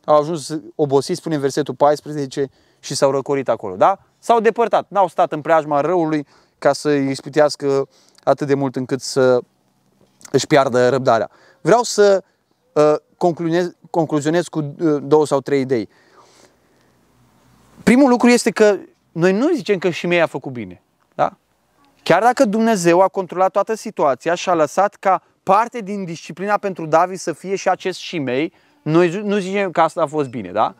au ajuns obosiți, spune în versetul 14, și s-au răcorit acolo. Da? S-au depărtat, n-au stat în preajma răului ca să îi ispitească atât de mult încât să își piardă răbdarea. Vreau să uh, concluzionez, concluzionez cu uh, două sau trei idei. Primul lucru este că noi nu zicem că și mei a făcut bine. Da? Chiar dacă Dumnezeu a controlat toată situația și a lăsat ca parte din disciplina pentru David să fie și acest și mei, noi nu zicem că asta a fost bine, da?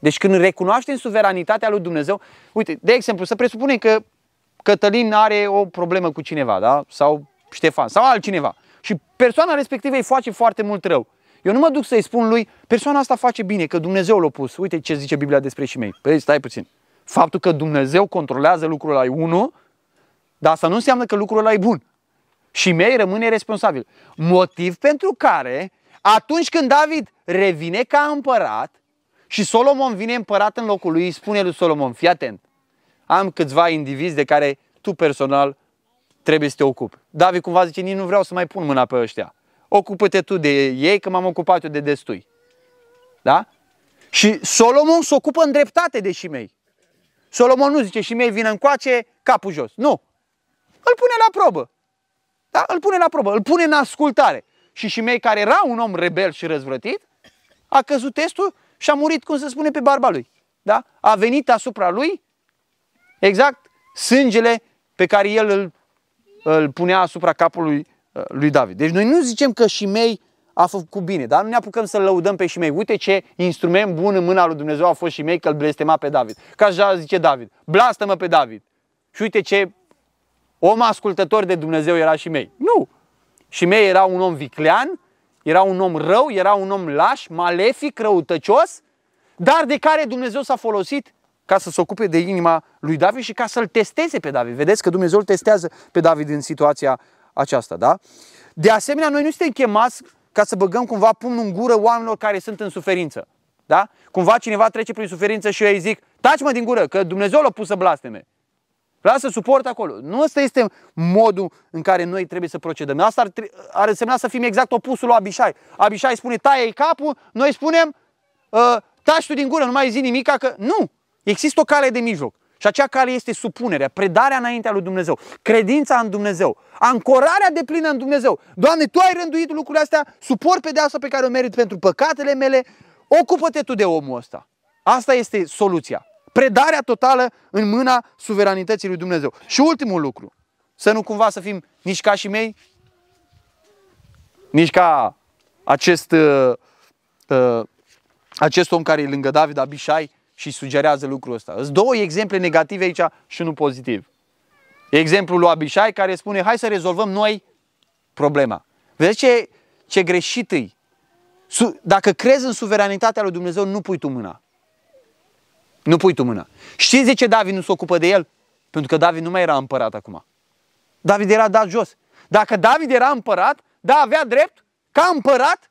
Deci când recunoaștem suveranitatea lui Dumnezeu, uite, de exemplu, să presupunem că Cătălin are o problemă cu cineva, da? Sau Ștefan, sau altcineva. Și persoana respectivă îi face foarte mult rău. Eu nu mă duc să-i spun lui, persoana asta face bine, că Dumnezeu l-a pus. Uite ce zice Biblia despre și mei. Păi stai puțin. Faptul că Dumnezeu controlează lucrul ăla e unul, dar asta nu înseamnă că lucrul ăla e bun. Și mei rămâne responsabil. Motiv pentru care, atunci când David revine ca împărat și Solomon vine împărat în locul lui, îi spune lui Solomon, fii atent, am câțiva indivizi de care tu personal trebuie să te ocupi. David cumva zice, nici nu vreau să mai pun mâna pe ăștia. Ocupă-te tu de ei, că m-am ocupat eu de destui. Da? Și Solomon se ocupă în dreptate de Shimei. Solomon nu zice Shimei vine încoace, capul jos. Nu. Îl pune la probă. Da? Îl pune la probă, îl pune în ascultare. Și Shimei, care era un om rebel și răzvrătit, a căzut testul și a murit, cum se spune, pe barba lui. Da? A venit asupra lui exact sângele pe care el îl, îl punea asupra capului uh, lui David. Deci noi nu zicem că Shimei a făcut bine, dar nu ne apucăm să-l lăudăm pe Shimei. Uite ce instrument bun în mâna lui Dumnezeu a fost Shimei că îl blestema pe David. Ca așa zice David, blastă-mă pe David. Și uite ce om ascultător de Dumnezeu era Shimei. Nu! Shimei era un om viclean, era un om rău, era un om laș, malefic, răutăcios, dar de care Dumnezeu s-a folosit ca să se ocupe de inima lui David și ca să-l testeze pe David. Vedeți că Dumnezeu îl testează pe David în situația aceasta, da? De asemenea, noi nu suntem chemați ca să băgăm cumva pumnul în gură oamenilor care sunt în suferință. Da? Cumva cineva trece prin suferință și eu îi zic, taci mă din gură, că Dumnezeu l-a pus să blasteme. Vreau să suport acolo. Nu ăsta este modul în care noi trebuie să procedăm. Asta ar, ar însemna să fim exact opusul lui Abishai. Abishai spune, taie capul, noi spunem, uh, taci tu din gură, nu mai zi nimic, că nu. Există o cale de mijloc. Și acea cale este supunerea, predarea înaintea lui Dumnezeu, credința în Dumnezeu, ancorarea de plină în Dumnezeu. Doamne, Tu ai rânduit lucrurile astea, suport pedeapsa pe care o merit pentru păcatele mele, ocupă-te Tu de omul ăsta. Asta este soluția. Predarea totală în mâna suveranității lui Dumnezeu. Și ultimul lucru, să nu cumva să fim nici ca și mei, nici ca acest, uh, uh, acest om care e lângă David, Abishai, și sugerează lucrul ăsta. Sunt două exemple negative aici și unul pozitiv. Exemplul lui Abishai care spune, hai să rezolvăm noi problema. Vedeți ce, ce greșit îi? Dacă crezi în suveranitatea lui Dumnezeu, nu pui tu mâna. Nu pui tu mâna. Știți de ce David nu se ocupă de el? Pentru că David nu mai era împărat acum. David era dat jos. Dacă David era împărat, da, avea drept, ca împărat,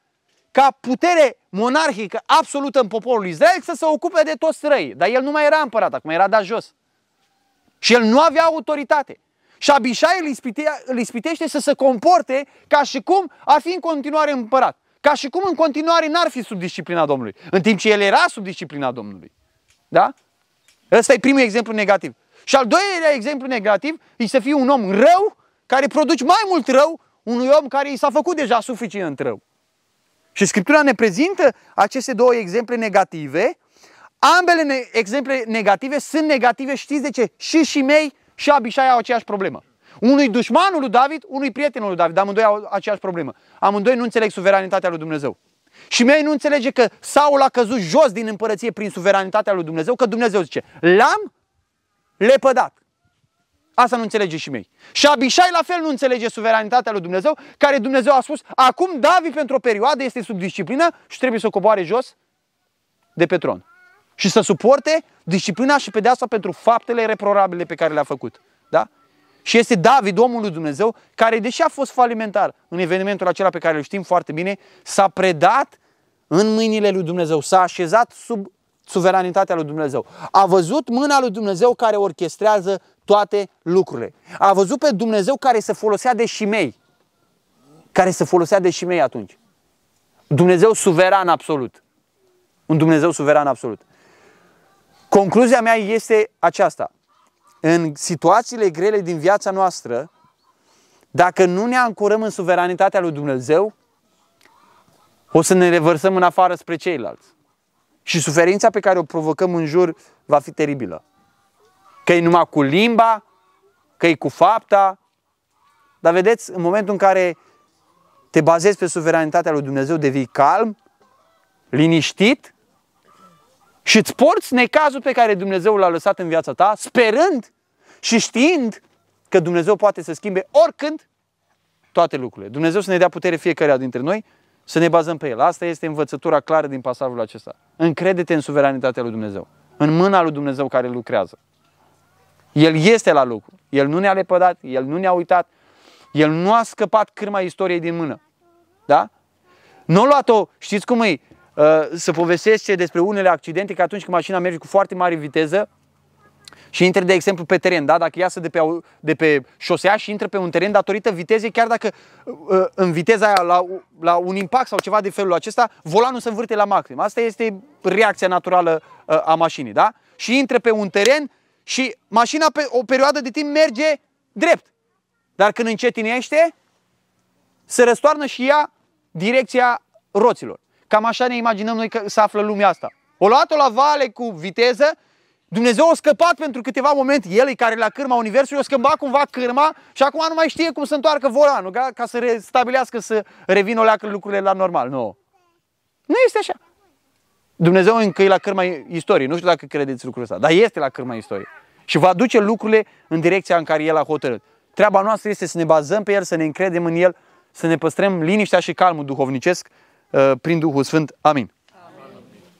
ca putere monarhică absolută în poporul Israel să se ocupe de toți străii. Dar el nu mai era împărat, acum era dat jos. Și el nu avea autoritate. Și Abishai îl, ispite, îl ispitește să se comporte ca și cum ar fi în continuare împărat. Ca și cum în continuare n-ar fi sub disciplina Domnului. În timp ce el era sub disciplina Domnului. Da? Ăsta e primul exemplu negativ. Și al doilea exemplu negativ e să fii un om rău care produci mai mult rău unui om care i s-a făcut deja suficient rău. Și Scriptura ne prezintă aceste două exemple negative. Ambele ne- exemple negative sunt negative, știți de ce? Și și mei și Abishai au aceeași problemă. Unui dușmanul lui David, unui prietenul lui David, amândoi au aceeași problemă. Amândoi nu înțeleg suveranitatea lui Dumnezeu. Și mei nu înțelege că Saul a căzut jos din împărăție prin suveranitatea lui Dumnezeu, că Dumnezeu zice, l-am lepădat. Asta nu înțelege și mei. Și Abishai la fel nu înțelege suveranitatea lui Dumnezeu, care Dumnezeu a spus, acum David pentru o perioadă este sub disciplină și trebuie să o coboare jos de pe tron. Și să suporte disciplina și pedeapsa pentru faptele reprorabile pe care le-a făcut. Da? Și este David, omul lui Dumnezeu, care, deși a fost falimentar în evenimentul acela pe care îl știm foarte bine, s-a predat în mâinile lui Dumnezeu, s-a așezat sub suveranitatea lui Dumnezeu. A văzut mâna lui Dumnezeu care orchestrează toate lucrurile. A văzut pe Dumnezeu care se folosea de șimei. Care se folosea de șimei atunci. Dumnezeu suveran absolut. Un Dumnezeu suveran absolut. Concluzia mea este aceasta. În situațiile grele din viața noastră, dacă nu ne ancorăm în suveranitatea lui Dumnezeu, o să ne revărsăm în afară spre ceilalți. Și suferința pe care o provocăm în jur va fi teribilă. Că e numai cu limba, că e cu fapta. Dar vedeți, în momentul în care te bazezi pe suveranitatea lui Dumnezeu, devii calm, liniștit și îți porți necazul pe care Dumnezeu l-a lăsat în viața ta, sperând și știind că Dumnezeu poate să schimbe oricând toate lucrurile. Dumnezeu să ne dea putere fiecare dintre noi să ne bazăm pe El. Asta este învățătura clară din pasajul acesta. Încrede-te în suveranitatea lui Dumnezeu, în mâna lui Dumnezeu care lucrează. El este la lucru. El nu ne-a lepădat, El nu ne-a uitat, El nu a scăpat cârma istoriei din mână. Da? Nu a luat-o, știți cum e, uh, să povestește despre unele accidente, că atunci când mașina merge cu foarte mare viteză, și intre, de exemplu, pe teren, da? dacă iasă de pe, de pe șosea și intră pe un teren datorită vitezei, chiar dacă uh, în viteza aia, la, la un impact sau ceva de felul acesta, volanul se învârte la maxim. Asta este reacția naturală uh, a mașinii. Da? Și intră pe un teren și mașina pe o perioadă de timp merge drept. Dar când încetinește, se răstoarnă și ea direcția roților. Cam așa ne imaginăm noi că se află lumea asta. O luat-o la vale cu viteză Dumnezeu a scăpat pentru câteva momente, El care la cârma Universului, a schimbat cumva cârma și acum nu mai știe cum să întoarcă volanul, ca, ca să restabilească, să revină o leacă lucrurile la normal. Nu. Nu este așa. Dumnezeu încă e la cârma istoriei. Nu știu dacă credeți lucrul ăsta, dar este la cârma istoriei. Și va duce lucrurile în direcția în care El a hotărât. Treaba noastră este să ne bazăm pe El, să ne încredem în El, să ne păstrăm liniștea și calmul duhovnicesc uh, prin Duhul Sfânt. Amin.